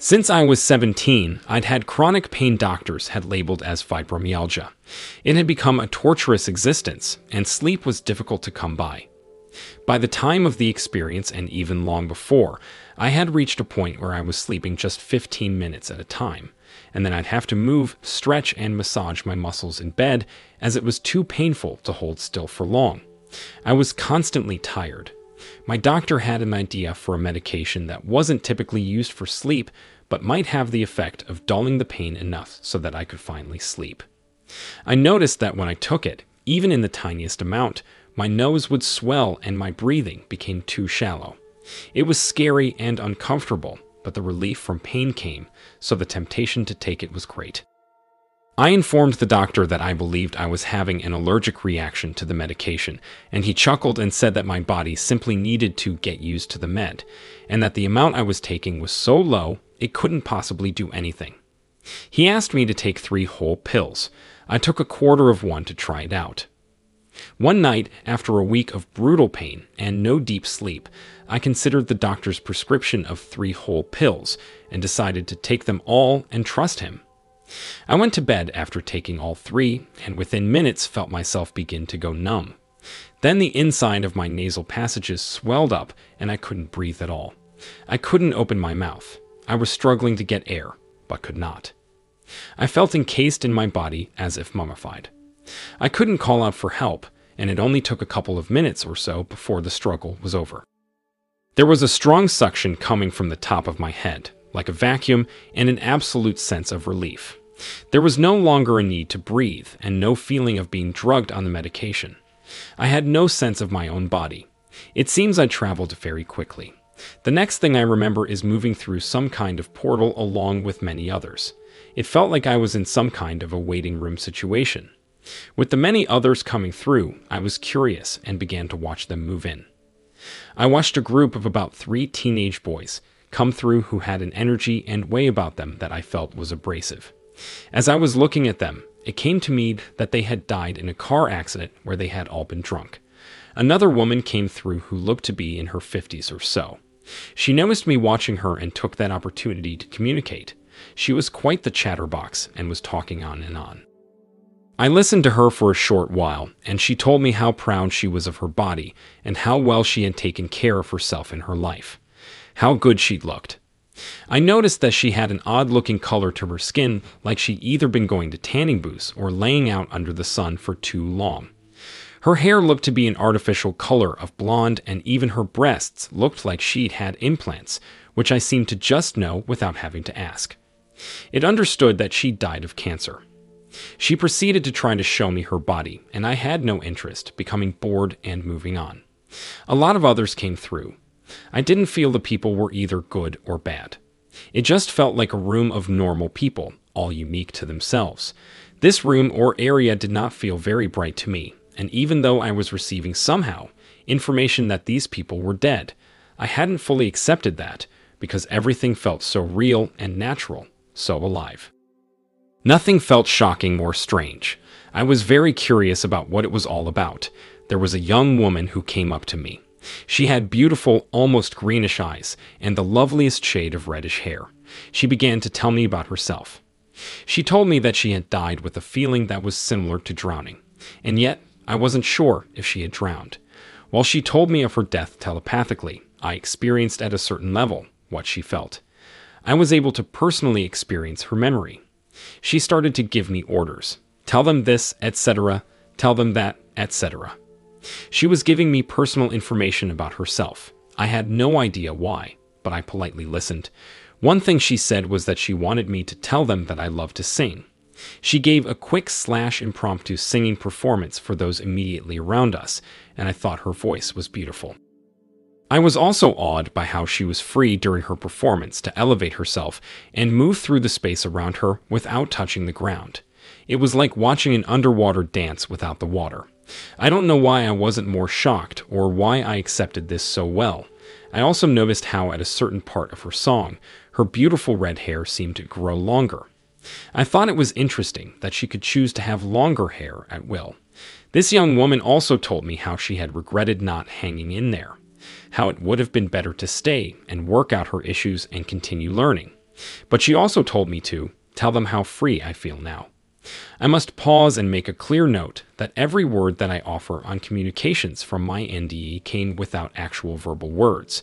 Since I was 17, I'd had chronic pain doctors had labeled as fibromyalgia. It had become a torturous existence, and sleep was difficult to come by. By the time of the experience, and even long before, I had reached a point where I was sleeping just 15 minutes at a time, and then I'd have to move, stretch, and massage my muscles in bed as it was too painful to hold still for long. I was constantly tired, my doctor had an idea for a medication that wasn't typically used for sleep, but might have the effect of dulling the pain enough so that I could finally sleep. I noticed that when I took it, even in the tiniest amount, my nose would swell and my breathing became too shallow. It was scary and uncomfortable, but the relief from pain came, so the temptation to take it was great. I informed the doctor that I believed I was having an allergic reaction to the medication, and he chuckled and said that my body simply needed to get used to the med, and that the amount I was taking was so low it couldn't possibly do anything. He asked me to take three whole pills. I took a quarter of one to try it out. One night, after a week of brutal pain and no deep sleep, I considered the doctor's prescription of three whole pills and decided to take them all and trust him. I went to bed after taking all three, and within minutes felt myself begin to go numb. Then the inside of my nasal passages swelled up, and I couldn't breathe at all. I couldn't open my mouth. I was struggling to get air, but could not. I felt encased in my body as if mummified. I couldn't call out for help, and it only took a couple of minutes or so before the struggle was over. There was a strong suction coming from the top of my head, like a vacuum, and an absolute sense of relief. There was no longer a need to breathe and no feeling of being drugged on the medication. I had no sense of my own body. It seems I traveled very quickly. The next thing I remember is moving through some kind of portal along with many others. It felt like I was in some kind of a waiting room situation. With the many others coming through, I was curious and began to watch them move in. I watched a group of about three teenage boys come through who had an energy and way about them that I felt was abrasive. As I was looking at them, it came to me that they had died in a car accident where they had all been drunk. Another woman came through who looked to be in her 50s or so. She noticed me watching her and took that opportunity to communicate. She was quite the chatterbox and was talking on and on. I listened to her for a short while, and she told me how proud she was of her body and how well she had taken care of herself in her life. How good she'd looked. I noticed that she had an odd looking color to her skin, like she'd either been going to tanning booths or laying out under the sun for too long. Her hair looked to be an artificial color of blonde, and even her breasts looked like she'd had implants, which I seemed to just know without having to ask. It understood that she died of cancer. She proceeded to try to show me her body, and I had no interest, becoming bored and moving on. A lot of others came through, I didn't feel the people were either good or bad. It just felt like a room of normal people, all unique to themselves. This room or area did not feel very bright to me, and even though I was receiving somehow information that these people were dead, I hadn't fully accepted that because everything felt so real and natural, so alive. Nothing felt shocking or strange. I was very curious about what it was all about. There was a young woman who came up to me. She had beautiful, almost greenish eyes and the loveliest shade of reddish hair. She began to tell me about herself. She told me that she had died with a feeling that was similar to drowning, and yet I wasn't sure if she had drowned. While she told me of her death telepathically, I experienced at a certain level what she felt. I was able to personally experience her memory. She started to give me orders tell them this, etc., tell them that, etc. She was giving me personal information about herself. I had no idea why, but I politely listened. One thing she said was that she wanted me to tell them that I love to sing. She gave a quick slash impromptu singing performance for those immediately around us, and I thought her voice was beautiful. I was also awed by how she was free during her performance to elevate herself and move through the space around her without touching the ground. It was like watching an underwater dance without the water. I don't know why I wasn't more shocked or why I accepted this so well. I also noticed how, at a certain part of her song, her beautiful red hair seemed to grow longer. I thought it was interesting that she could choose to have longer hair at will. This young woman also told me how she had regretted not hanging in there, how it would have been better to stay and work out her issues and continue learning. But she also told me to tell them how free I feel now. I must pause and make a clear note that every word that I offer on communications from my NDE came without actual verbal words.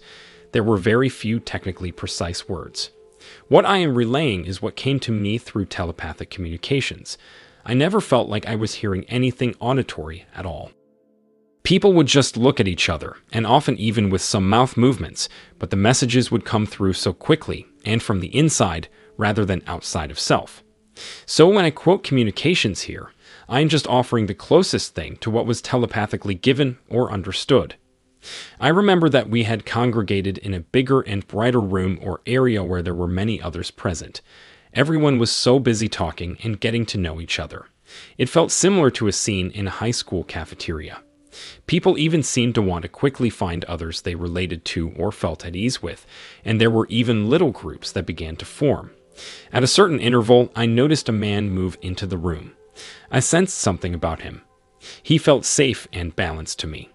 There were very few technically precise words. What I am relaying is what came to me through telepathic communications. I never felt like I was hearing anything auditory at all. People would just look at each other, and often even with some mouth movements, but the messages would come through so quickly and from the inside rather than outside of self. So when I quote communications here, I am just offering the closest thing to what was telepathically given or understood. I remember that we had congregated in a bigger and brighter room or area where there were many others present. Everyone was so busy talking and getting to know each other. It felt similar to a scene in a high school cafeteria. People even seemed to want to quickly find others they related to or felt at ease with, and there were even little groups that began to form. At a certain interval, I noticed a man move into the room. I sensed something about him. He felt safe and balanced to me.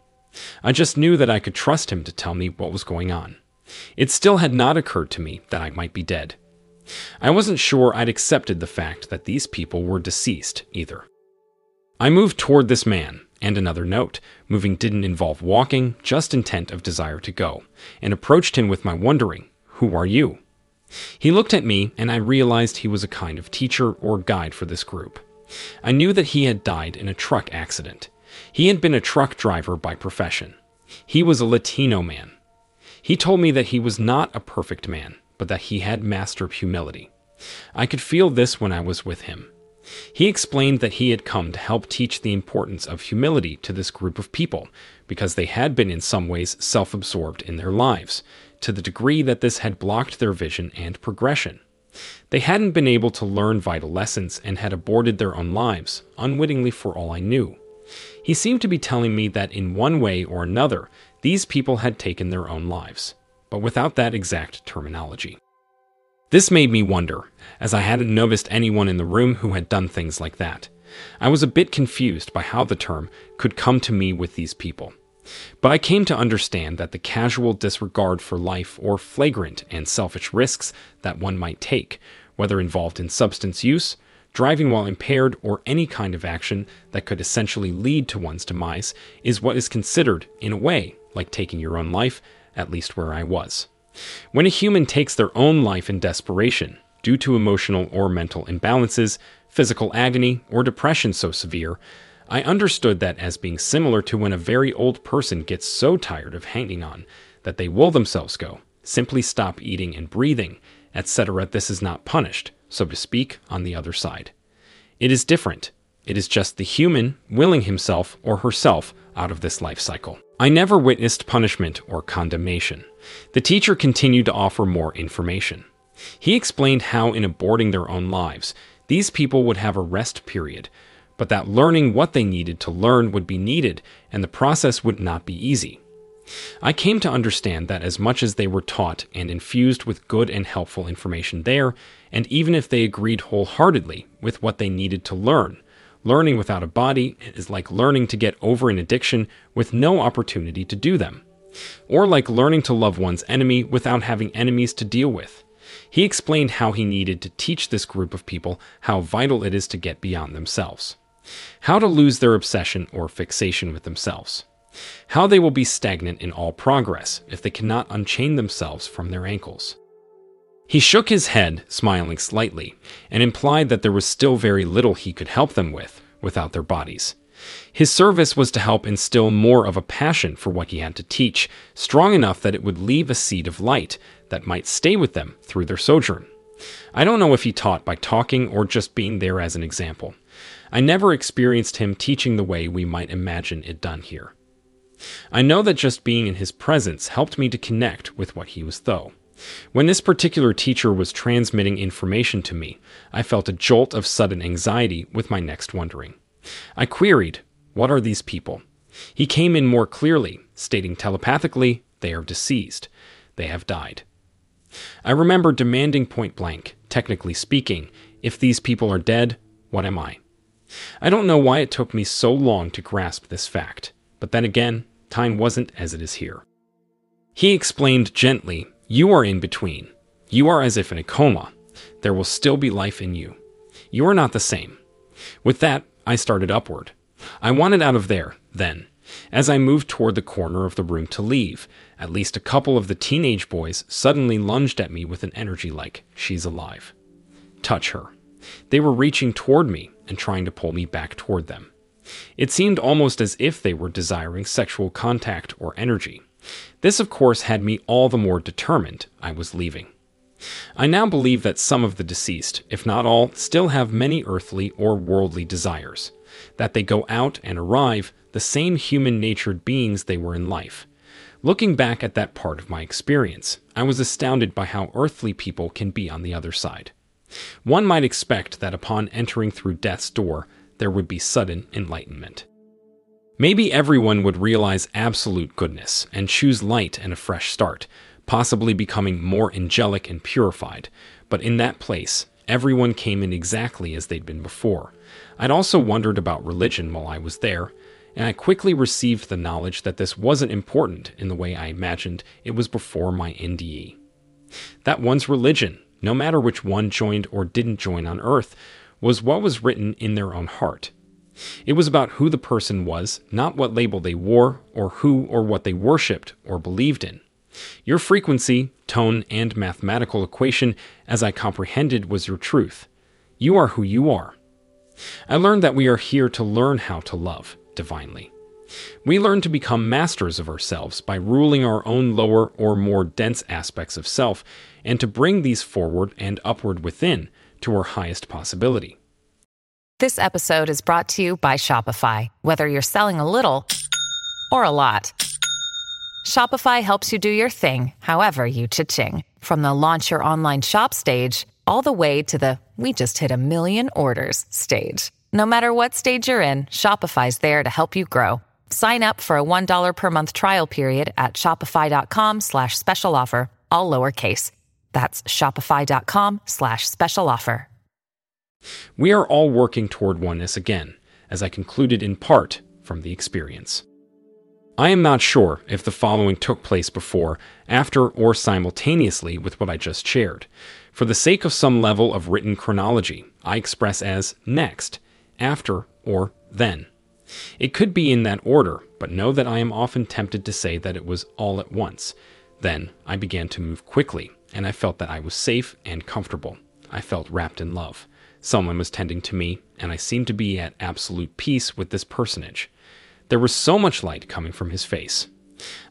I just knew that I could trust him to tell me what was going on. It still had not occurred to me that I might be dead. I wasn't sure I'd accepted the fact that these people were deceased either. I moved toward this man, and another note, moving didn't involve walking, just intent of desire to go, and approached him with my wondering, Who are you? He looked at me, and I realized he was a kind of teacher or guide for this group. I knew that he had died in a truck accident. He had been a truck driver by profession. He was a Latino man. He told me that he was not a perfect man, but that he had mastered humility. I could feel this when I was with him. He explained that he had come to help teach the importance of humility to this group of people because they had been in some ways self absorbed in their lives, to the degree that this had blocked their vision and progression. They hadn't been able to learn vital lessons and had aborted their own lives, unwittingly for all I knew. He seemed to be telling me that in one way or another, these people had taken their own lives, but without that exact terminology. This made me wonder, as I hadn't noticed anyone in the room who had done things like that. I was a bit confused by how the term could come to me with these people. But I came to understand that the casual disregard for life or flagrant and selfish risks that one might take, whether involved in substance use, driving while impaired, or any kind of action that could essentially lead to one's demise, is what is considered, in a way, like taking your own life, at least where I was. When a human takes their own life in desperation, due to emotional or mental imbalances, physical agony, or depression so severe, I understood that as being similar to when a very old person gets so tired of hanging on that they will themselves go, simply stop eating and breathing, etc. This is not punished, so to speak, on the other side. It is different. It is just the human willing himself or herself out of this life cycle. I never witnessed punishment or condemnation. The teacher continued to offer more information. He explained how, in aborting their own lives, these people would have a rest period but that learning what they needed to learn would be needed, and the process would not be easy. I came to understand that as much as they were taught and infused with good and helpful information there, and even if they agreed wholeheartedly with what they needed to learn, learning without a body is like learning to get over an addiction with no opportunity to do them, or like learning to love one's enemy without having enemies to deal with. He explained how he needed to teach this group of people how vital it is to get beyond themselves how to lose their obsession or fixation with themselves, how they will be stagnant in all progress if they cannot unchain themselves from their ankles. He shook his head, smiling slightly, and implied that there was still very little he could help them with without their bodies. His service was to help instill more of a passion for what he had to teach, strong enough that it would leave a seed of light that might stay with them through their sojourn. I don't know if he taught by talking or just being there as an example. I never experienced him teaching the way we might imagine it done here. I know that just being in his presence helped me to connect with what he was, though. When this particular teacher was transmitting information to me, I felt a jolt of sudden anxiety with my next wondering. I queried, What are these people? He came in more clearly, stating telepathically, They are deceased. They have died. I remember demanding point blank, technically speaking, If these people are dead, what am I? I don't know why it took me so long to grasp this fact, but then again, time wasn't as it is here. He explained gently, You are in between. You are as if in a coma. There will still be life in you. You are not the same. With that, I started upward. I wanted out of there, then. As I moved toward the corner of the room to leave, at least a couple of the teenage boys suddenly lunged at me with an energy like, she's alive. Touch her. They were reaching toward me and trying to pull me back toward them. It seemed almost as if they were desiring sexual contact or energy. This, of course, had me all the more determined I was leaving. I now believe that some of the deceased, if not all, still have many earthly or worldly desires, that they go out and arrive the same human natured beings they were in life. Looking back at that part of my experience, I was astounded by how earthly people can be on the other side. One might expect that upon entering through death's door, there would be sudden enlightenment. Maybe everyone would realize absolute goodness and choose light and a fresh start, possibly becoming more angelic and purified, but in that place, everyone came in exactly as they'd been before. I'd also wondered about religion while I was there, and I quickly received the knowledge that this wasn't important in the way I imagined it was before my NDE. That one's religion no matter which one joined or didn't join on earth, was what was written in their own heart. It was about who the person was, not what label they wore, or who or what they worshipped or believed in. Your frequency, tone, and mathematical equation, as I comprehended, was your truth. You are who you are. I learned that we are here to learn how to love divinely. We learn to become masters of ourselves by ruling our own lower or more dense aspects of self and to bring these forward and upward within to our highest possibility. This episode is brought to you by Shopify. Whether you're selling a little or a lot, Shopify helps you do your thing, however you cha-ching. From the launch your online shop stage, all the way to the we just hit a million orders stage. No matter what stage you're in, Shopify's there to help you grow. Sign up for a $1 per month trial period at shopify.com slash special offer, all lowercase. That's shopify.com slash special offer. We are all working toward oneness again, as I concluded in part from the experience. I am not sure if the following took place before, after, or simultaneously with what I just shared. For the sake of some level of written chronology, I express as next, after, or then. It could be in that order, but know that I am often tempted to say that it was all at once. Then I began to move quickly, and I felt that I was safe and comfortable. I felt wrapped in love. Someone was tending to me, and I seemed to be at absolute peace with this personage. There was so much light coming from his face.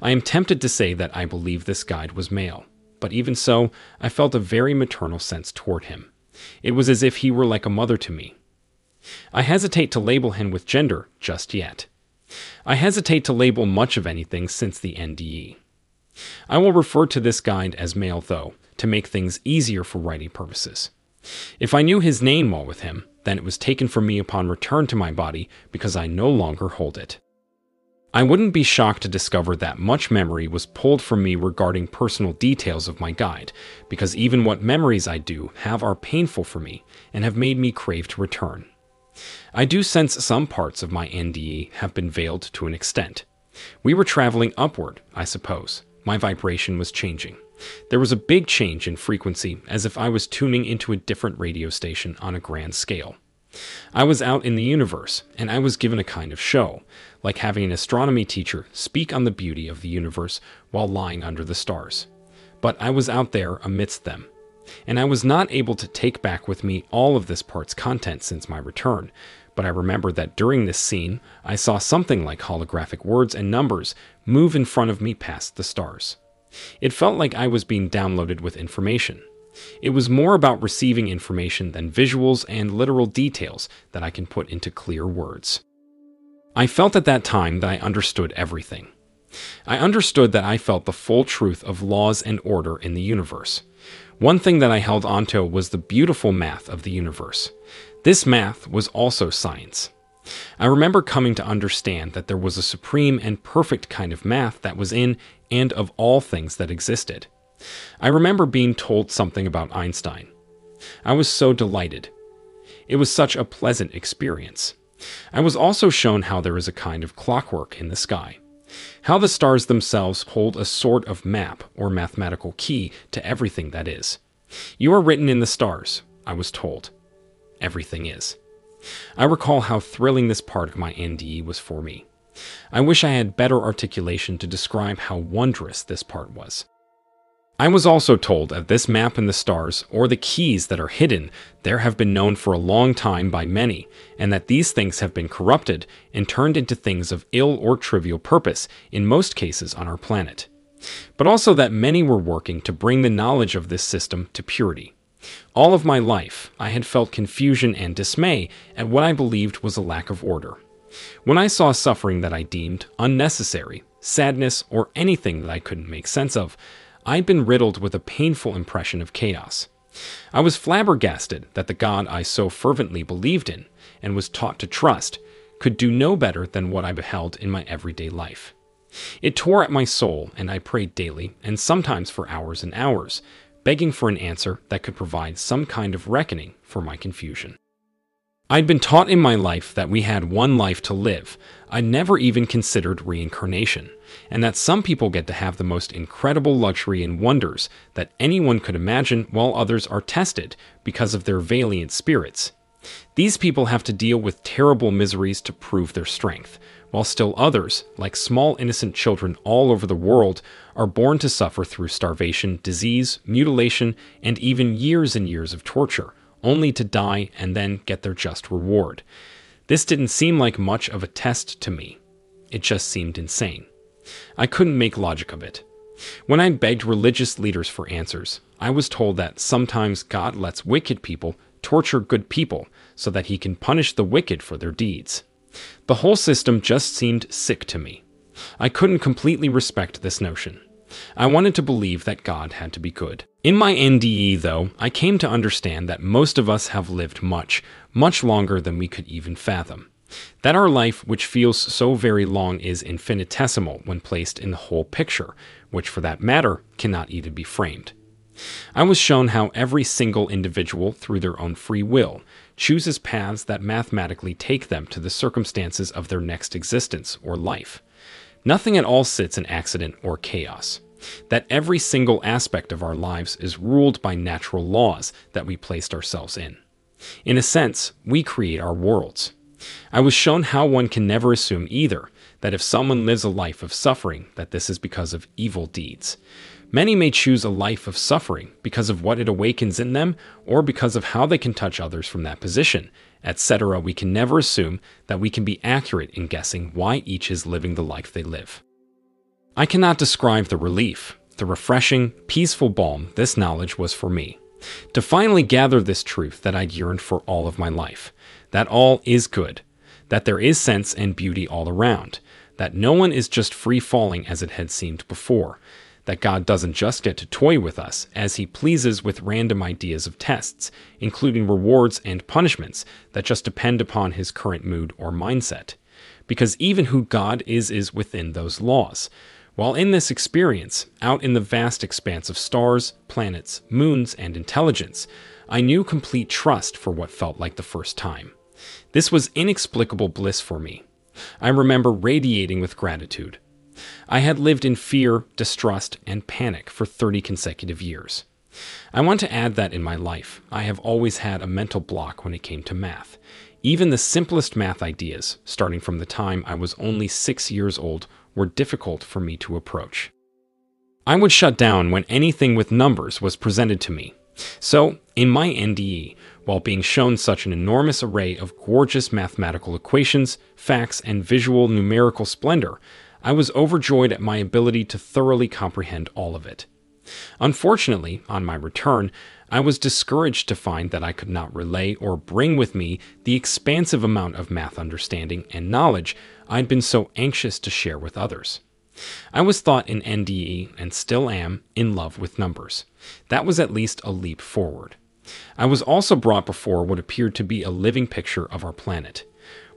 I am tempted to say that I believe this guide was male, but even so, I felt a very maternal sense toward him. It was as if he were like a mother to me. I hesitate to label him with gender just yet. I hesitate to label much of anything since the NDE. I will refer to this guide as male, though, to make things easier for writing purposes. If I knew his name while with him, then it was taken from me upon return to my body because I no longer hold it. I wouldn't be shocked to discover that much memory was pulled from me regarding personal details of my guide, because even what memories I do have are painful for me and have made me crave to return. I do sense some parts of my NDE have been veiled to an extent. We were traveling upward, I suppose, my vibration was changing. There was a big change in frequency, as if I was tuning into a different radio station on a grand scale. I was out in the universe, and I was given a kind of show, like having an astronomy teacher speak on the beauty of the universe while lying under the stars. But I was out there amidst them, and I was not able to take back with me all of this part's content since my return, but I remember that during this scene, I saw something like holographic words and numbers move in front of me past the stars. It felt like I was being downloaded with information. It was more about receiving information than visuals and literal details that I can put into clear words. I felt at that time that I understood everything. I understood that I felt the full truth of laws and order in the universe. One thing that I held onto was the beautiful math of the universe. This math was also science. I remember coming to understand that there was a supreme and perfect kind of math that was in and of all things that existed. I remember being told something about Einstein. I was so delighted. It was such a pleasant experience. I was also shown how there is a kind of clockwork in the sky, how the stars themselves hold a sort of map or mathematical key to everything that is. You are written in the stars, I was told. Everything is. I recall how thrilling this part of my NDE was for me. I wish I had better articulation to describe how wondrous this part was. I was also told that this map in the stars, or the keys that are hidden, there have been known for a long time by many, and that these things have been corrupted and turned into things of ill or trivial purpose, in most cases on our planet. But also that many were working to bring the knowledge of this system to purity. All of my life, I had felt confusion and dismay at what I believed was a lack of order. When I saw suffering that I deemed unnecessary, sadness, or anything that I couldn't make sense of, I'd been riddled with a painful impression of chaos. I was flabbergasted that the God I so fervently believed in and was taught to trust could do no better than what I beheld in my everyday life. It tore at my soul, and I prayed daily, and sometimes for hours and hours, begging for an answer that could provide some kind of reckoning for my confusion. I'd been taught in my life that we had one life to live. I never even considered reincarnation, and that some people get to have the most incredible luxury and wonders that anyone could imagine while others are tested because of their valiant spirits. These people have to deal with terrible miseries to prove their strength, while still others, like small innocent children all over the world, are born to suffer through starvation, disease, mutilation, and even years and years of torture only to die and then get their just reward. This didn't seem like much of a test to me. It just seemed insane. I couldn't make logic of it. When I begged religious leaders for answers, I was told that sometimes God lets wicked people torture good people so that he can punish the wicked for their deeds. The whole system just seemed sick to me. I couldn't completely respect this notion. I wanted to believe that God had to be good. In my NDE, though, I came to understand that most of us have lived much, much longer than we could even fathom. That our life, which feels so very long, is infinitesimal when placed in the whole picture, which for that matter cannot even be framed. I was shown how every single individual, through their own free will, chooses paths that mathematically take them to the circumstances of their next existence or life. Nothing at all sits in accident or chaos. That every single aspect of our lives is ruled by natural laws that we placed ourselves in. In a sense, we create our worlds. I was shown how one can never assume either that if someone lives a life of suffering, that this is because of evil deeds. Many may choose a life of suffering because of what it awakens in them or because of how they can touch others from that position, etc. We can never assume that we can be accurate in guessing why each is living the life they live. I cannot describe the relief, the refreshing, peaceful balm this knowledge was for me. To finally gather this truth that I'd yearned for all of my life that all is good, that there is sense and beauty all around, that no one is just free falling as it had seemed before, that God doesn't just get to toy with us as he pleases with random ideas of tests, including rewards and punishments that just depend upon his current mood or mindset. Because even who God is is within those laws. While in this experience, out in the vast expanse of stars, planets, moons, and intelligence, I knew complete trust for what felt like the first time. This was inexplicable bliss for me. I remember radiating with gratitude, I had lived in fear, distrust, and panic for 30 consecutive years. I want to add that in my life, I have always had a mental block when it came to math. Even the simplest math ideas, starting from the time I was only six years old, were difficult for me to approach. I would shut down when anything with numbers was presented to me. So, in my NDE, while being shown such an enormous array of gorgeous mathematical equations, facts, and visual numerical splendor, I was overjoyed at my ability to thoroughly comprehend all of it. Unfortunately, on my return, I was discouraged to find that I could not relay or bring with me the expansive amount of math understanding and knowledge I'd been so anxious to share with others. I was thought in NDE, and still am, in love with numbers. That was at least a leap forward. I was also brought before what appeared to be a living picture of our planet.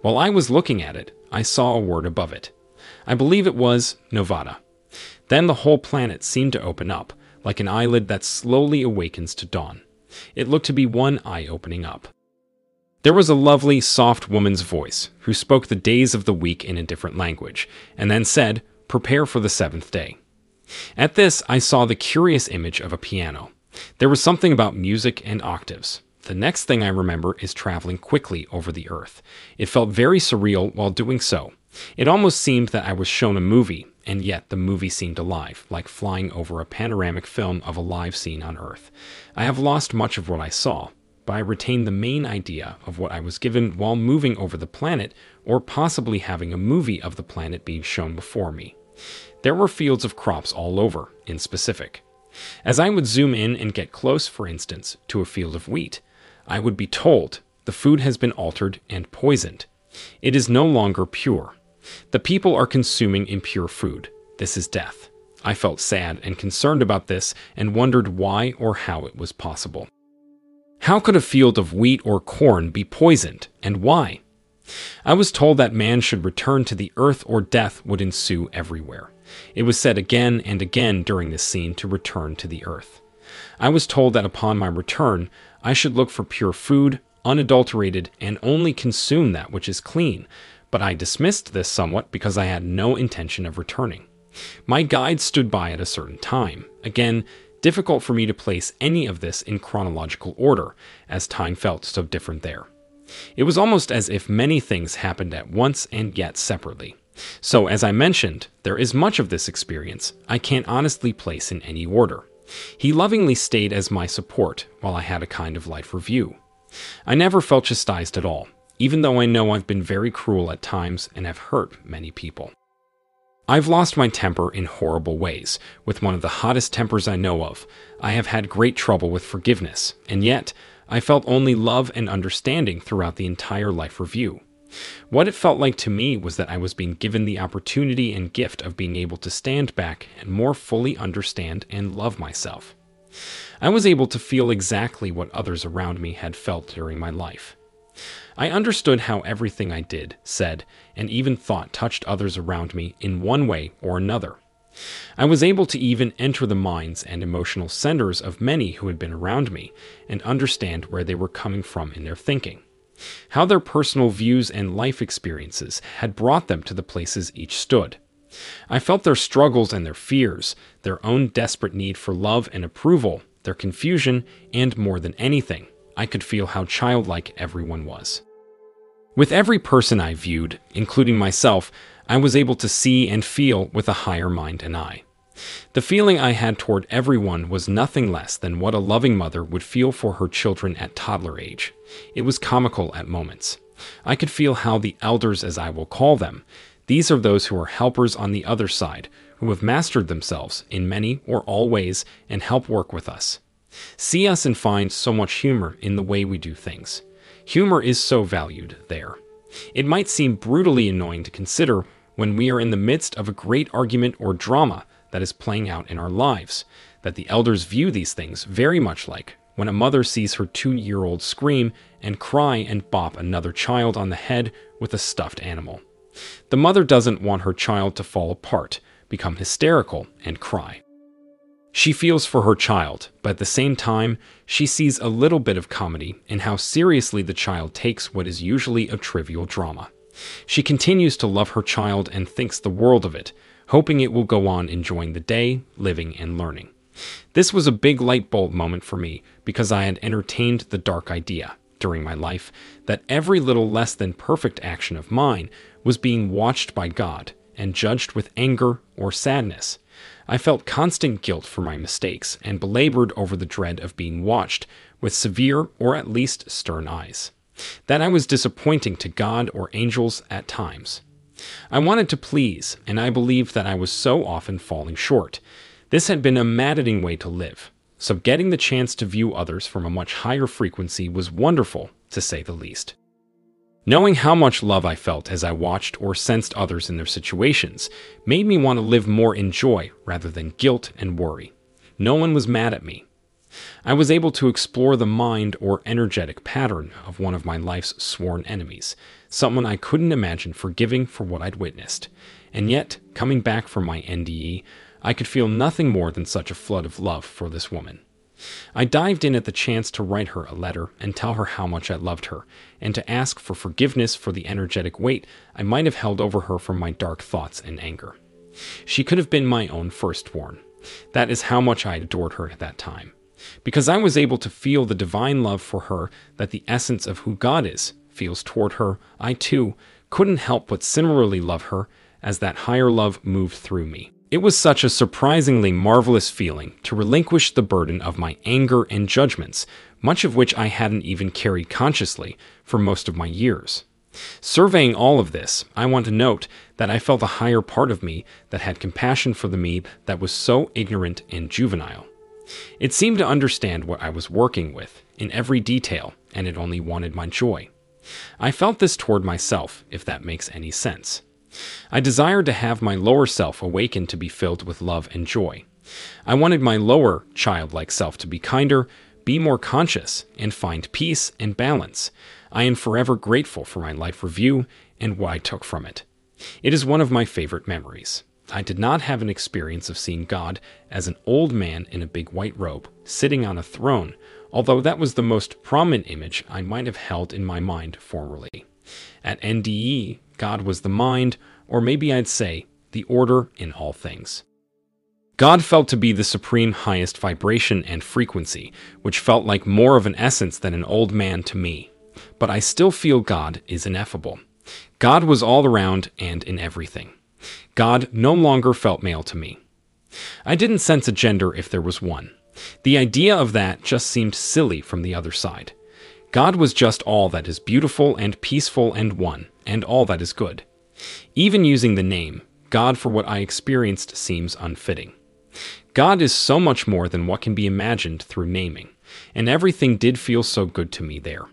While I was looking at it, I saw a word above it I believe it was Novata. Then the whole planet seemed to open up, like an eyelid that slowly awakens to dawn. It looked to be one eye opening up. There was a lovely, soft woman's voice who spoke the days of the week in a different language, and then said, Prepare for the seventh day. At this, I saw the curious image of a piano. There was something about music and octaves. The next thing I remember is traveling quickly over the earth. It felt very surreal while doing so. It almost seemed that I was shown a movie, and yet the movie seemed alive, like flying over a panoramic film of a live scene on Earth. I have lost much of what I saw, but I retained the main idea of what I was given while moving over the planet, or possibly having a movie of the planet being shown before me. There were fields of crops all over, in specific. As I would zoom in and get close, for instance, to a field of wheat, I would be told the food has been altered and poisoned. It is no longer pure. The people are consuming impure food. This is death. I felt sad and concerned about this and wondered why or how it was possible. How could a field of wheat or corn be poisoned, and why? I was told that man should return to the earth or death would ensue everywhere. It was said again and again during this scene to return to the earth. I was told that upon my return, I should look for pure food, unadulterated, and only consume that which is clean, but I dismissed this somewhat because I had no intention of returning. My guide stood by at a certain time. Again, difficult for me to place any of this in chronological order, as time felt so different there. It was almost as if many things happened at once and yet separately. So, as I mentioned, there is much of this experience I can't honestly place in any order. He lovingly stayed as my support while I had a kind of life review. I never felt chastised at all, even though I know I've been very cruel at times and have hurt many people. I've lost my temper in horrible ways, with one of the hottest tempers I know of. I have had great trouble with forgiveness, and yet I felt only love and understanding throughout the entire life review. What it felt like to me was that I was being given the opportunity and gift of being able to stand back and more fully understand and love myself. I was able to feel exactly what others around me had felt during my life. I understood how everything I did, said, and even thought touched others around me in one way or another. I was able to even enter the minds and emotional centers of many who had been around me and understand where they were coming from in their thinking how their personal views and life experiences had brought them to the places each stood. I felt their struggles and their fears, their own desperate need for love and approval, their confusion, and more than anything, I could feel how childlike everyone was. With every person I viewed, including myself, I was able to see and feel with a higher mind and eye. The feeling I had toward everyone was nothing less than what a loving mother would feel for her children at toddler age. It was comical at moments. I could feel how the elders, as I will call them, these are those who are helpers on the other side, who have mastered themselves in many or all ways and help work with us. See us and find so much humor in the way we do things. Humor is so valued there. It might seem brutally annoying to consider when we are in the midst of a great argument or drama that is playing out in our lives, that the elders view these things very much like when a mother sees her two year old scream and cry and bop another child on the head with a stuffed animal. The mother doesn't want her child to fall apart, become hysterical, and cry. She feels for her child, but at the same time, she sees a little bit of comedy in how seriously the child takes what is usually a trivial drama. She continues to love her child and thinks the world of it, hoping it will go on enjoying the day, living, and learning. This was a big light bulb moment for me because I had entertained the dark idea during my life that every little less than perfect action of mine was being watched by God and judged with anger or sadness. I felt constant guilt for my mistakes and belabored over the dread of being watched with severe or at least stern eyes. That I was disappointing to God or angels at times. I wanted to please, and I believed that I was so often falling short. This had been a maddening way to live, so getting the chance to view others from a much higher frequency was wonderful, to say the least. Knowing how much love I felt as I watched or sensed others in their situations made me want to live more in joy rather than guilt and worry. No one was mad at me. I was able to explore the mind or energetic pattern of one of my life's sworn enemies, someone I couldn't imagine forgiving for what I'd witnessed. And yet, coming back from my NDE, I could feel nothing more than such a flood of love for this woman. I dived in at the chance to write her a letter and tell her how much I loved her, and to ask for forgiveness for the energetic weight I might have held over her from my dark thoughts and anger. She could have been my own firstborn. That is how much I adored her at that time. Because I was able to feel the divine love for her that the essence of who God is feels toward her, I too couldn't help but similarly love her as that higher love moved through me. It was such a surprisingly marvelous feeling to relinquish the burden of my anger and judgments, much of which I hadn't even carried consciously for most of my years. Surveying all of this, I want to note that I felt a higher part of me that had compassion for the me that was so ignorant and juvenile. It seemed to understand what I was working with in every detail, and it only wanted my joy. I felt this toward myself, if that makes any sense. I desired to have my lower self awaken to be filled with love and joy. I wanted my lower, childlike self to be kinder, be more conscious, and find peace and balance. I am forever grateful for my life review and what I took from it. It is one of my favorite memories. I did not have an experience of seeing God as an old man in a big white robe, sitting on a throne, although that was the most prominent image I might have held in my mind formerly. At NDE, God was the mind, or maybe I'd say, the order in all things. God felt to be the supreme highest vibration and frequency, which felt like more of an essence than an old man to me. But I still feel God is ineffable. God was all around and in everything. God no longer felt male to me. I didn't sense a gender if there was one. The idea of that just seemed silly from the other side. God was just all that is beautiful and peaceful and one, and all that is good. Even using the name, God for what I experienced seems unfitting. God is so much more than what can be imagined through naming, and everything did feel so good to me there.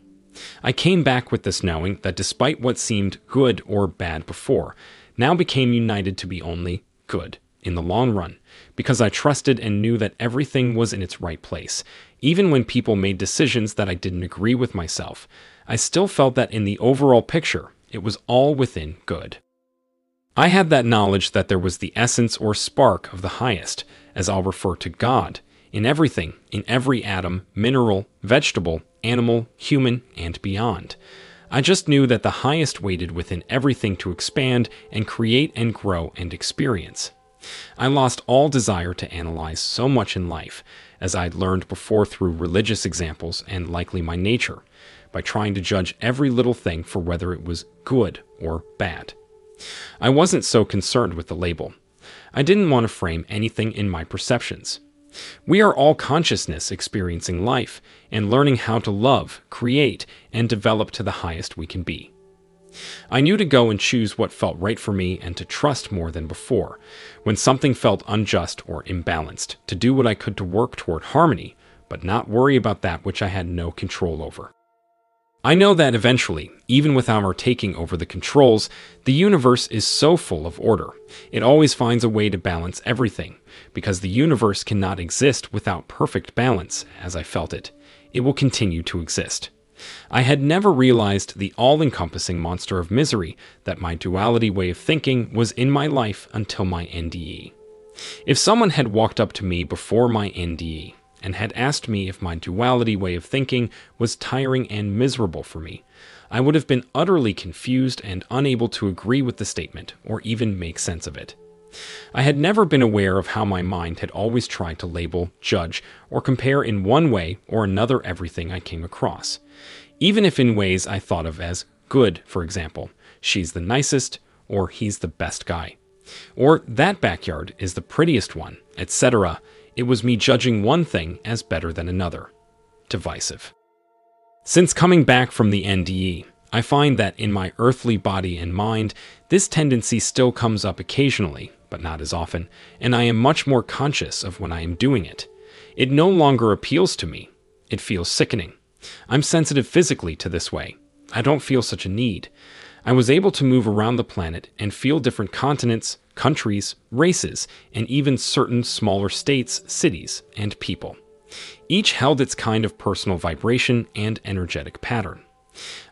I came back with this knowing that despite what seemed good or bad before, now became united to be only good in the long run, because I trusted and knew that everything was in its right place. Even when people made decisions that I didn't agree with myself, I still felt that in the overall picture, it was all within good. I had that knowledge that there was the essence or spark of the highest, as I'll refer to God, in everything, in every atom, mineral, vegetable, animal, human, and beyond. I just knew that the highest waited within everything to expand and create and grow and experience. I lost all desire to analyze so much in life, as I'd learned before through religious examples and likely my nature, by trying to judge every little thing for whether it was good or bad. I wasn't so concerned with the label. I didn't want to frame anything in my perceptions. We are all consciousness experiencing life and learning how to love, create, and develop to the highest we can be. I knew to go and choose what felt right for me and to trust more than before. When something felt unjust or imbalanced, to do what I could to work toward harmony, but not worry about that which I had no control over. I know that eventually, even without our taking over the controls, the universe is so full of order. It always finds a way to balance everything, because the universe cannot exist without perfect balance, as I felt it. It will continue to exist. I had never realized the all encompassing monster of misery that my duality way of thinking was in my life until my NDE. If someone had walked up to me before my NDE and had asked me if my duality way of thinking was tiring and miserable for me, I would have been utterly confused and unable to agree with the statement or even make sense of it. I had never been aware of how my mind had always tried to label, judge, or compare in one way or another everything I came across, even if in ways I thought of as good, for example, she's the nicest, or he's the best guy, or that backyard is the prettiest one, etc. It was me judging one thing as better than another. Divisive. Since coming back from the NDE, I find that in my earthly body and mind, this tendency still comes up occasionally, but not as often, and I am much more conscious of when I am doing it. It no longer appeals to me. It feels sickening. I'm sensitive physically to this way. I don't feel such a need. I was able to move around the planet and feel different continents, countries, races, and even certain smaller states, cities, and people. Each held its kind of personal vibration and energetic pattern.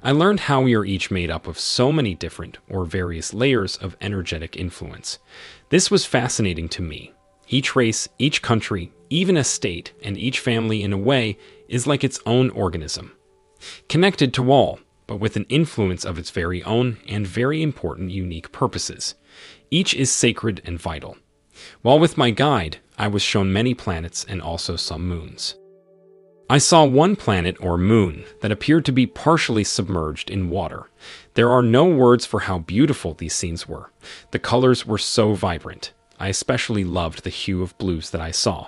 I learned how we are each made up of so many different or various layers of energetic influence. This was fascinating to me. Each race, each country, even a state, and each family, in a way, is like its own organism. Connected to all, but with an influence of its very own and very important unique purposes. Each is sacred and vital. While with my guide, I was shown many planets and also some moons. I saw one planet or moon that appeared to be partially submerged in water. There are no words for how beautiful these scenes were. The colors were so vibrant. I especially loved the hue of blues that I saw.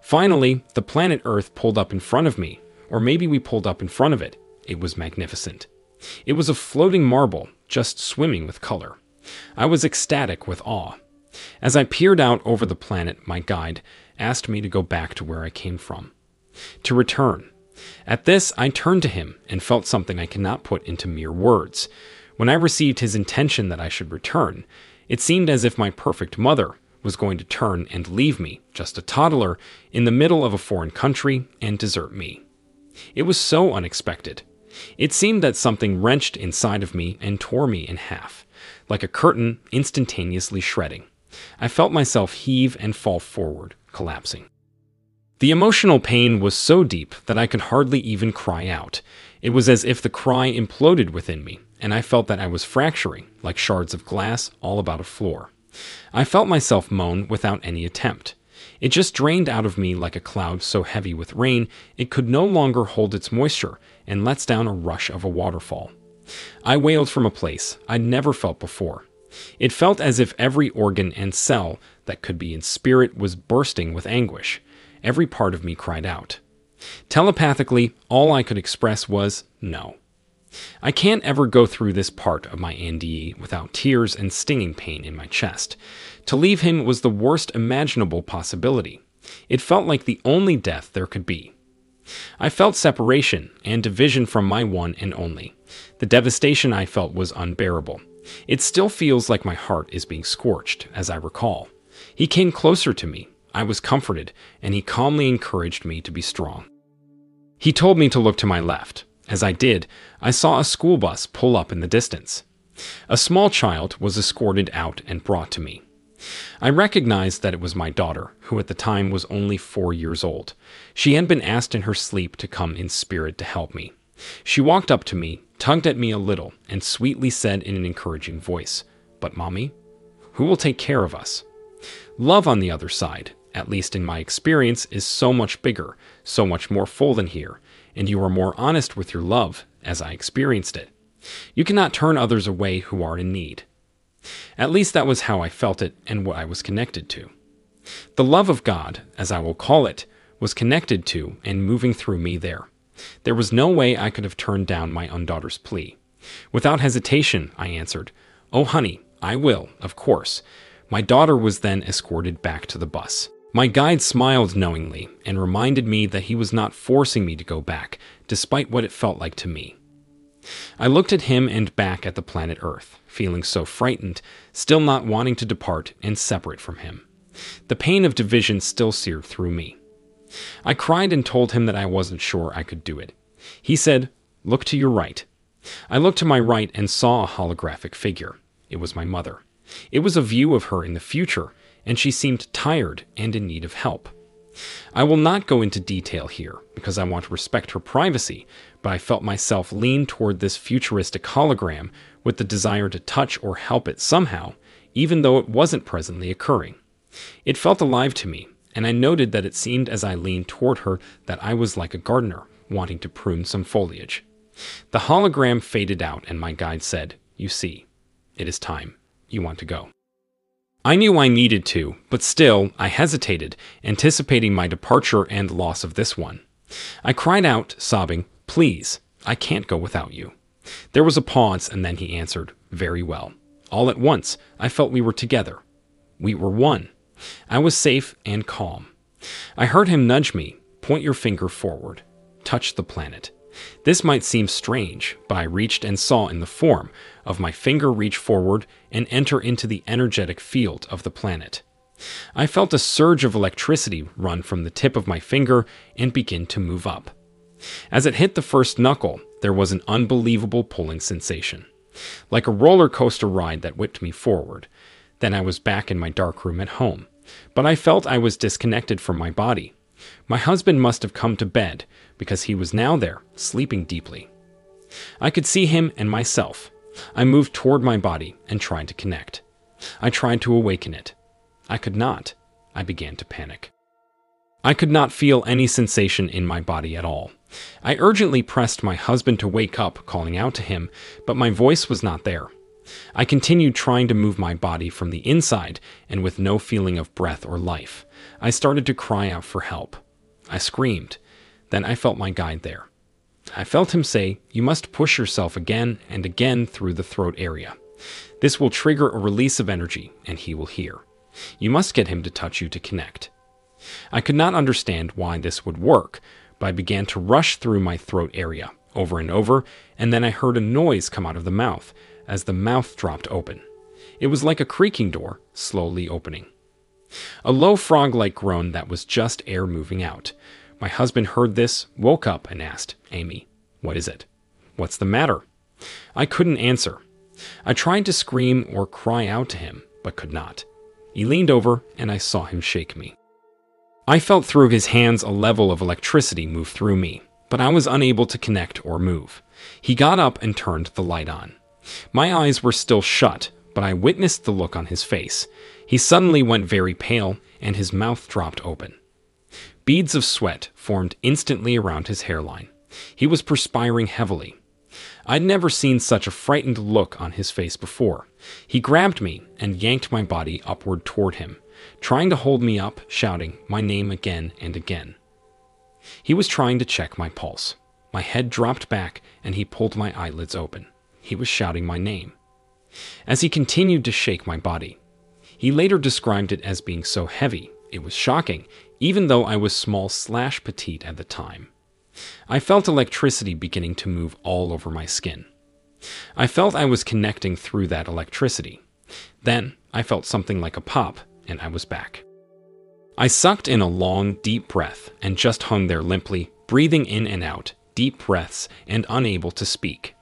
Finally, the planet Earth pulled up in front of me, or maybe we pulled up in front of it. It was magnificent. It was a floating marble, just swimming with color. I was ecstatic with awe. As I peered out over the planet, my guide asked me to go back to where I came from, to return. At this, I turned to him and felt something I cannot put into mere words. When I received his intention that I should return, it seemed as if my perfect mother was going to turn and leave me, just a toddler, in the middle of a foreign country and desert me. It was so unexpected. It seemed that something wrenched inside of me and tore me in half, like a curtain instantaneously shredding. I felt myself heave and fall forward, collapsing. The emotional pain was so deep that I could hardly even cry out. It was as if the cry imploded within me, and I felt that I was fracturing, like shards of glass all about a floor. I felt myself moan without any attempt. It just drained out of me like a cloud so heavy with rain it could no longer hold its moisture and lets down a rush of a waterfall. I wailed from a place I'd never felt before. It felt as if every organ and cell that could be in spirit was bursting with anguish. Every part of me cried out. Telepathically, all I could express was no. I can't ever go through this part of my NDE without tears and stinging pain in my chest. To leave him was the worst imaginable possibility. It felt like the only death there could be. I felt separation and division from my one and only. The devastation I felt was unbearable. It still feels like my heart is being scorched, as I recall. He came closer to me. I was comforted, and he calmly encouraged me to be strong. He told me to look to my left. As I did, I saw a school bus pull up in the distance. A small child was escorted out and brought to me. I recognized that it was my daughter, who at the time was only four years old. She had been asked in her sleep to come in spirit to help me. She walked up to me, tugged at me a little, and sweetly said in an encouraging voice, But, Mommy, who will take care of us? Love on the other side, at least in my experience, is so much bigger, so much more full than here, and you are more honest with your love, as I experienced it. You cannot turn others away who are in need. At least that was how I felt it and what I was connected to. The love of God, as I will call it, was connected to and moving through me there. There was no way I could have turned down my undaughter's plea. Without hesitation, I answered, Oh, honey, I will, of course. My daughter was then escorted back to the bus. My guide smiled knowingly and reminded me that he was not forcing me to go back, despite what it felt like to me. I looked at him and back at the planet Earth, feeling so frightened, still not wanting to depart and separate from him. The pain of division still seared through me. I cried and told him that I wasn't sure I could do it. He said, Look to your right. I looked to my right and saw a holographic figure. It was my mother. It was a view of her in the future, and she seemed tired and in need of help. I will not go into detail here because I want to respect her privacy, but I felt myself lean toward this futuristic hologram with the desire to touch or help it somehow, even though it wasn't presently occurring. It felt alive to me, and I noted that it seemed as I leaned toward her that I was like a gardener wanting to prune some foliage. The hologram faded out, and my guide said, You see, it is time. You want to go. I knew I needed to, but still, I hesitated, anticipating my departure and loss of this one. I cried out, sobbing, Please, I can't go without you. There was a pause, and then he answered, Very well. All at once, I felt we were together. We were one. I was safe and calm. I heard him nudge me, point your finger forward, touch the planet. This might seem strange, but I reached and saw in the form of my finger reach forward and enter into the energetic field of the planet. I felt a surge of electricity run from the tip of my finger and begin to move up. As it hit the first knuckle, there was an unbelievable pulling sensation, like a roller coaster ride that whipped me forward. Then I was back in my dark room at home, but I felt I was disconnected from my body. My husband must have come to bed because he was now there, sleeping deeply. I could see him and myself. I moved toward my body and tried to connect. I tried to awaken it. I could not. I began to panic. I could not feel any sensation in my body at all. I urgently pressed my husband to wake up, calling out to him, but my voice was not there. I continued trying to move my body from the inside, and with no feeling of breath or life, I started to cry out for help. I screamed. Then I felt my guide there. I felt him say, You must push yourself again and again through the throat area. This will trigger a release of energy, and he will hear. You must get him to touch you to connect. I could not understand why this would work, but I began to rush through my throat area over and over, and then I heard a noise come out of the mouth as the mouth dropped open. It was like a creaking door, slowly opening. A low frog like groan that was just air moving out. My husband heard this, woke up, and asked, Amy, what is it? What's the matter? I couldn't answer. I tried to scream or cry out to him, but could not. He leaned over, and I saw him shake me. I felt through his hands a level of electricity move through me, but I was unable to connect or move. He got up and turned the light on. My eyes were still shut, but I witnessed the look on his face. He suddenly went very pale, and his mouth dropped open. Beads of sweat formed instantly around his hairline. He was perspiring heavily. I'd never seen such a frightened look on his face before. He grabbed me and yanked my body upward toward him, trying to hold me up, shouting my name again and again. He was trying to check my pulse. My head dropped back and he pulled my eyelids open. He was shouting my name. As he continued to shake my body, he later described it as being so heavy, it was shocking, even though I was small slash petite at the time. I felt electricity beginning to move all over my skin. I felt I was connecting through that electricity. Then I felt something like a pop, and I was back. I sucked in a long, deep breath and just hung there limply, breathing in and out, deep breaths, and unable to speak.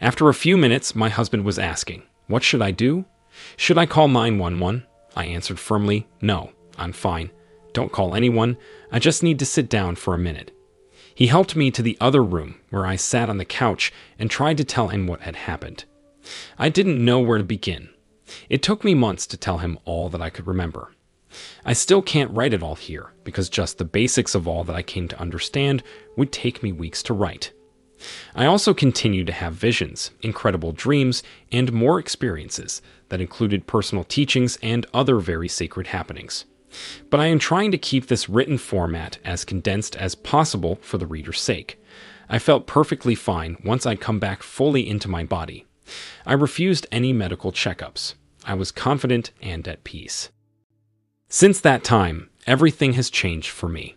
After a few minutes, my husband was asking, What should I do? Should I call 911? I answered firmly, No, I'm fine. Don't call anyone. I just need to sit down for a minute. He helped me to the other room, where I sat on the couch and tried to tell him what had happened. I didn't know where to begin. It took me months to tell him all that I could remember. I still can't write it all here, because just the basics of all that I came to understand would take me weeks to write. I also continued to have visions, incredible dreams, and more experiences that included personal teachings and other very sacred happenings. But I am trying to keep this written format as condensed as possible for the reader's sake. I felt perfectly fine once I'd come back fully into my body. I refused any medical checkups. I was confident and at peace. Since that time, everything has changed for me.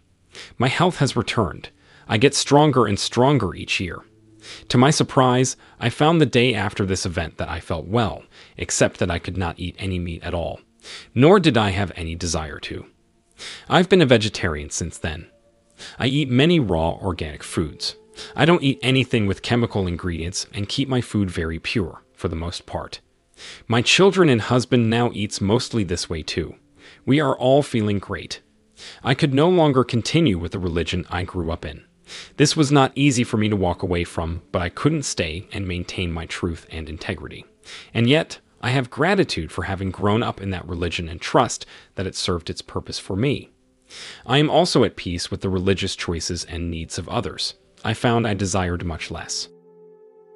My health has returned. I get stronger and stronger each year. To my surprise, I found the day after this event that I felt well, except that I could not eat any meat at all, nor did I have any desire to. I've been a vegetarian since then. I eat many raw organic foods. I don't eat anything with chemical ingredients and keep my food very pure, for the most part. My children and husband now eats mostly this way too. We are all feeling great. I could no longer continue with the religion I grew up in. This was not easy for me to walk away from, but I couldn't stay and maintain my truth and integrity. And yet, I have gratitude for having grown up in that religion and trust that it served its purpose for me. I am also at peace with the religious choices and needs of others. I found I desired much less.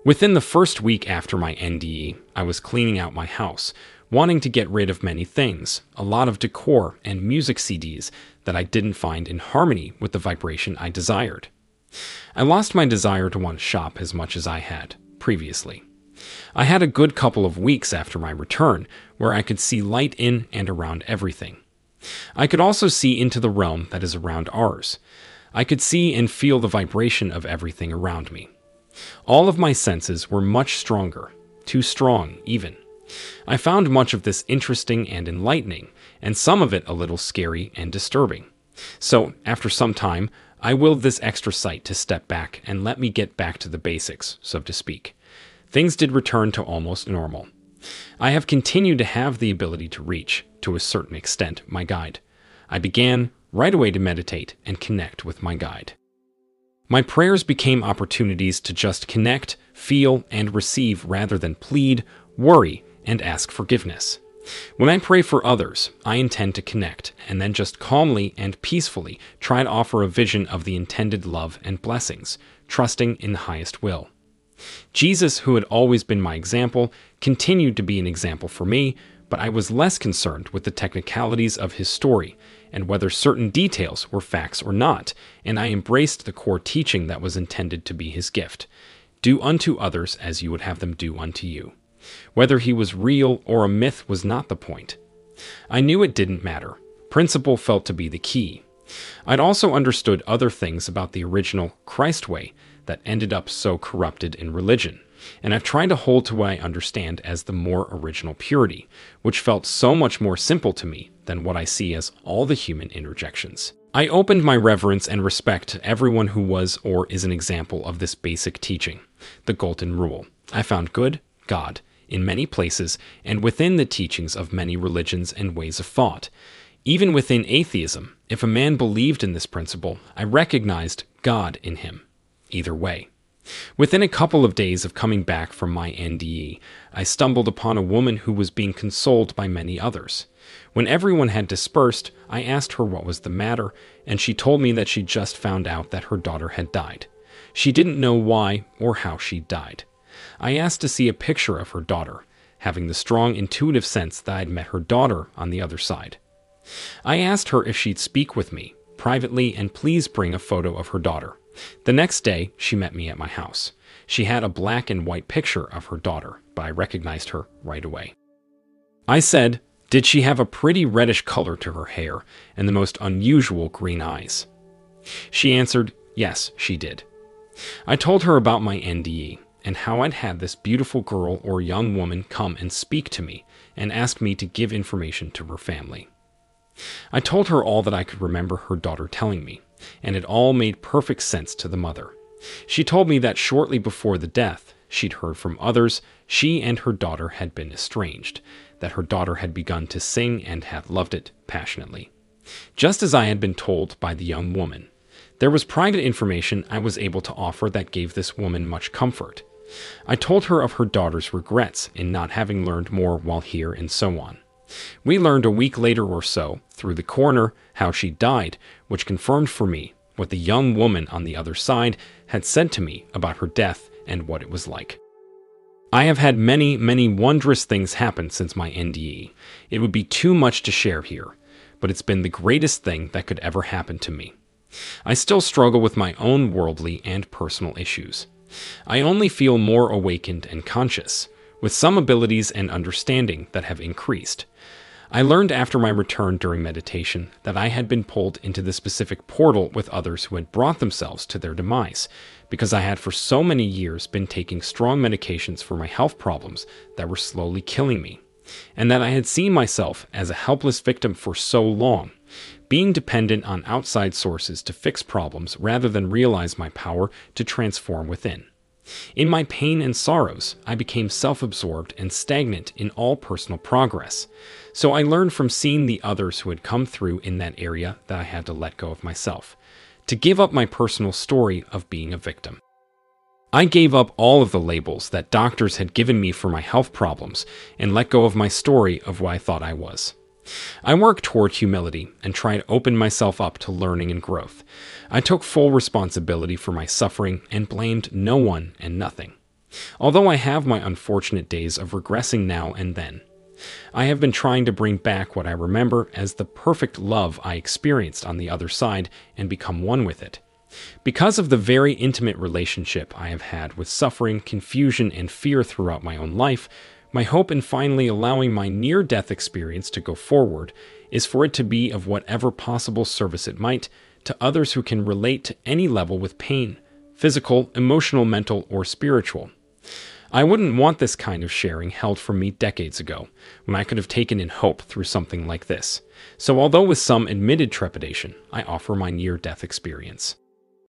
Within the first week after my NDE, I was cleaning out my house, wanting to get rid of many things, a lot of decor and music CDs that I didn't find in harmony with the vibration I desired. I lost my desire to want to shop as much as I had previously. I had a good couple of weeks after my return where I could see light in and around everything. I could also see into the realm that is around ours. I could see and feel the vibration of everything around me. All of my senses were much stronger, too strong, even. I found much of this interesting and enlightening, and some of it a little scary and disturbing. So, after some time, I willed this extra sight to step back and let me get back to the basics, so to speak. Things did return to almost normal. I have continued to have the ability to reach, to a certain extent, my guide. I began right away to meditate and connect with my guide. My prayers became opportunities to just connect, feel, and receive rather than plead, worry, and ask forgiveness. When I pray for others, I intend to connect and then just calmly and peacefully try to offer a vision of the intended love and blessings, trusting in the highest will. Jesus, who had always been my example, continued to be an example for me, but I was less concerned with the technicalities of his story and whether certain details were facts or not, and I embraced the core teaching that was intended to be his gift do unto others as you would have them do unto you. Whether he was real or a myth was not the point. I knew it didn't matter. Principle felt to be the key. I'd also understood other things about the original Christ way that ended up so corrupted in religion, and I've tried to hold to what I understand as the more original purity, which felt so much more simple to me than what I see as all the human interjections. I opened my reverence and respect to everyone who was or is an example of this basic teaching, the Golden Rule. I found good, God, in many places and within the teachings of many religions and ways of thought. Even within atheism, if a man believed in this principle, I recognized God in him. Either way. Within a couple of days of coming back from my NDE, I stumbled upon a woman who was being consoled by many others. When everyone had dispersed, I asked her what was the matter, and she told me that she just found out that her daughter had died. She didn't know why or how she died. I asked to see a picture of her daughter, having the strong intuitive sense that I'd met her daughter on the other side. I asked her if she'd speak with me privately and please bring a photo of her daughter. The next day, she met me at my house. She had a black and white picture of her daughter, but I recognized her right away. I said, Did she have a pretty reddish color to her hair and the most unusual green eyes? She answered, Yes, she did. I told her about my NDE and how I'd had this beautiful girl or young woman come and speak to me and ask me to give information to her family. I told her all that I could remember her daughter telling me, and it all made perfect sense to the mother. She told me that shortly before the death, she'd heard from others she and her daughter had been estranged, that her daughter had begun to sing and had loved it passionately. Just as I had been told by the young woman, there was private information I was able to offer that gave this woman much comfort. I told her of her daughter's regrets in not having learned more while here and so on. We learned a week later or so, through the coroner, how she died, which confirmed for me what the young woman on the other side had said to me about her death and what it was like. I have had many, many wondrous things happen since my NDE. It would be too much to share here, but it's been the greatest thing that could ever happen to me. I still struggle with my own worldly and personal issues. I only feel more awakened and conscious, with some abilities and understanding that have increased. I learned after my return during meditation that I had been pulled into the specific portal with others who had brought themselves to their demise, because I had for so many years been taking strong medications for my health problems that were slowly killing me, and that I had seen myself as a helpless victim for so long, being dependent on outside sources to fix problems rather than realize my power to transform within. In my pain and sorrows, I became self absorbed and stagnant in all personal progress. So I learned from seeing the others who had come through in that area that I had to let go of myself, to give up my personal story of being a victim. I gave up all of the labels that doctors had given me for my health problems and let go of my story of what I thought I was. I worked toward humility and tried to open myself up to learning and growth. I took full responsibility for my suffering and blamed no one and nothing. Although I have my unfortunate days of regressing now and then, I have been trying to bring back what I remember as the perfect love I experienced on the other side and become one with it. Because of the very intimate relationship I have had with suffering, confusion, and fear throughout my own life, my hope in finally allowing my near death experience to go forward is for it to be of whatever possible service it might to others who can relate to any level with pain physical, emotional, mental, or spiritual. I wouldn't want this kind of sharing held from me decades ago, when I could have taken in hope through something like this. So, although with some admitted trepidation, I offer my near death experience.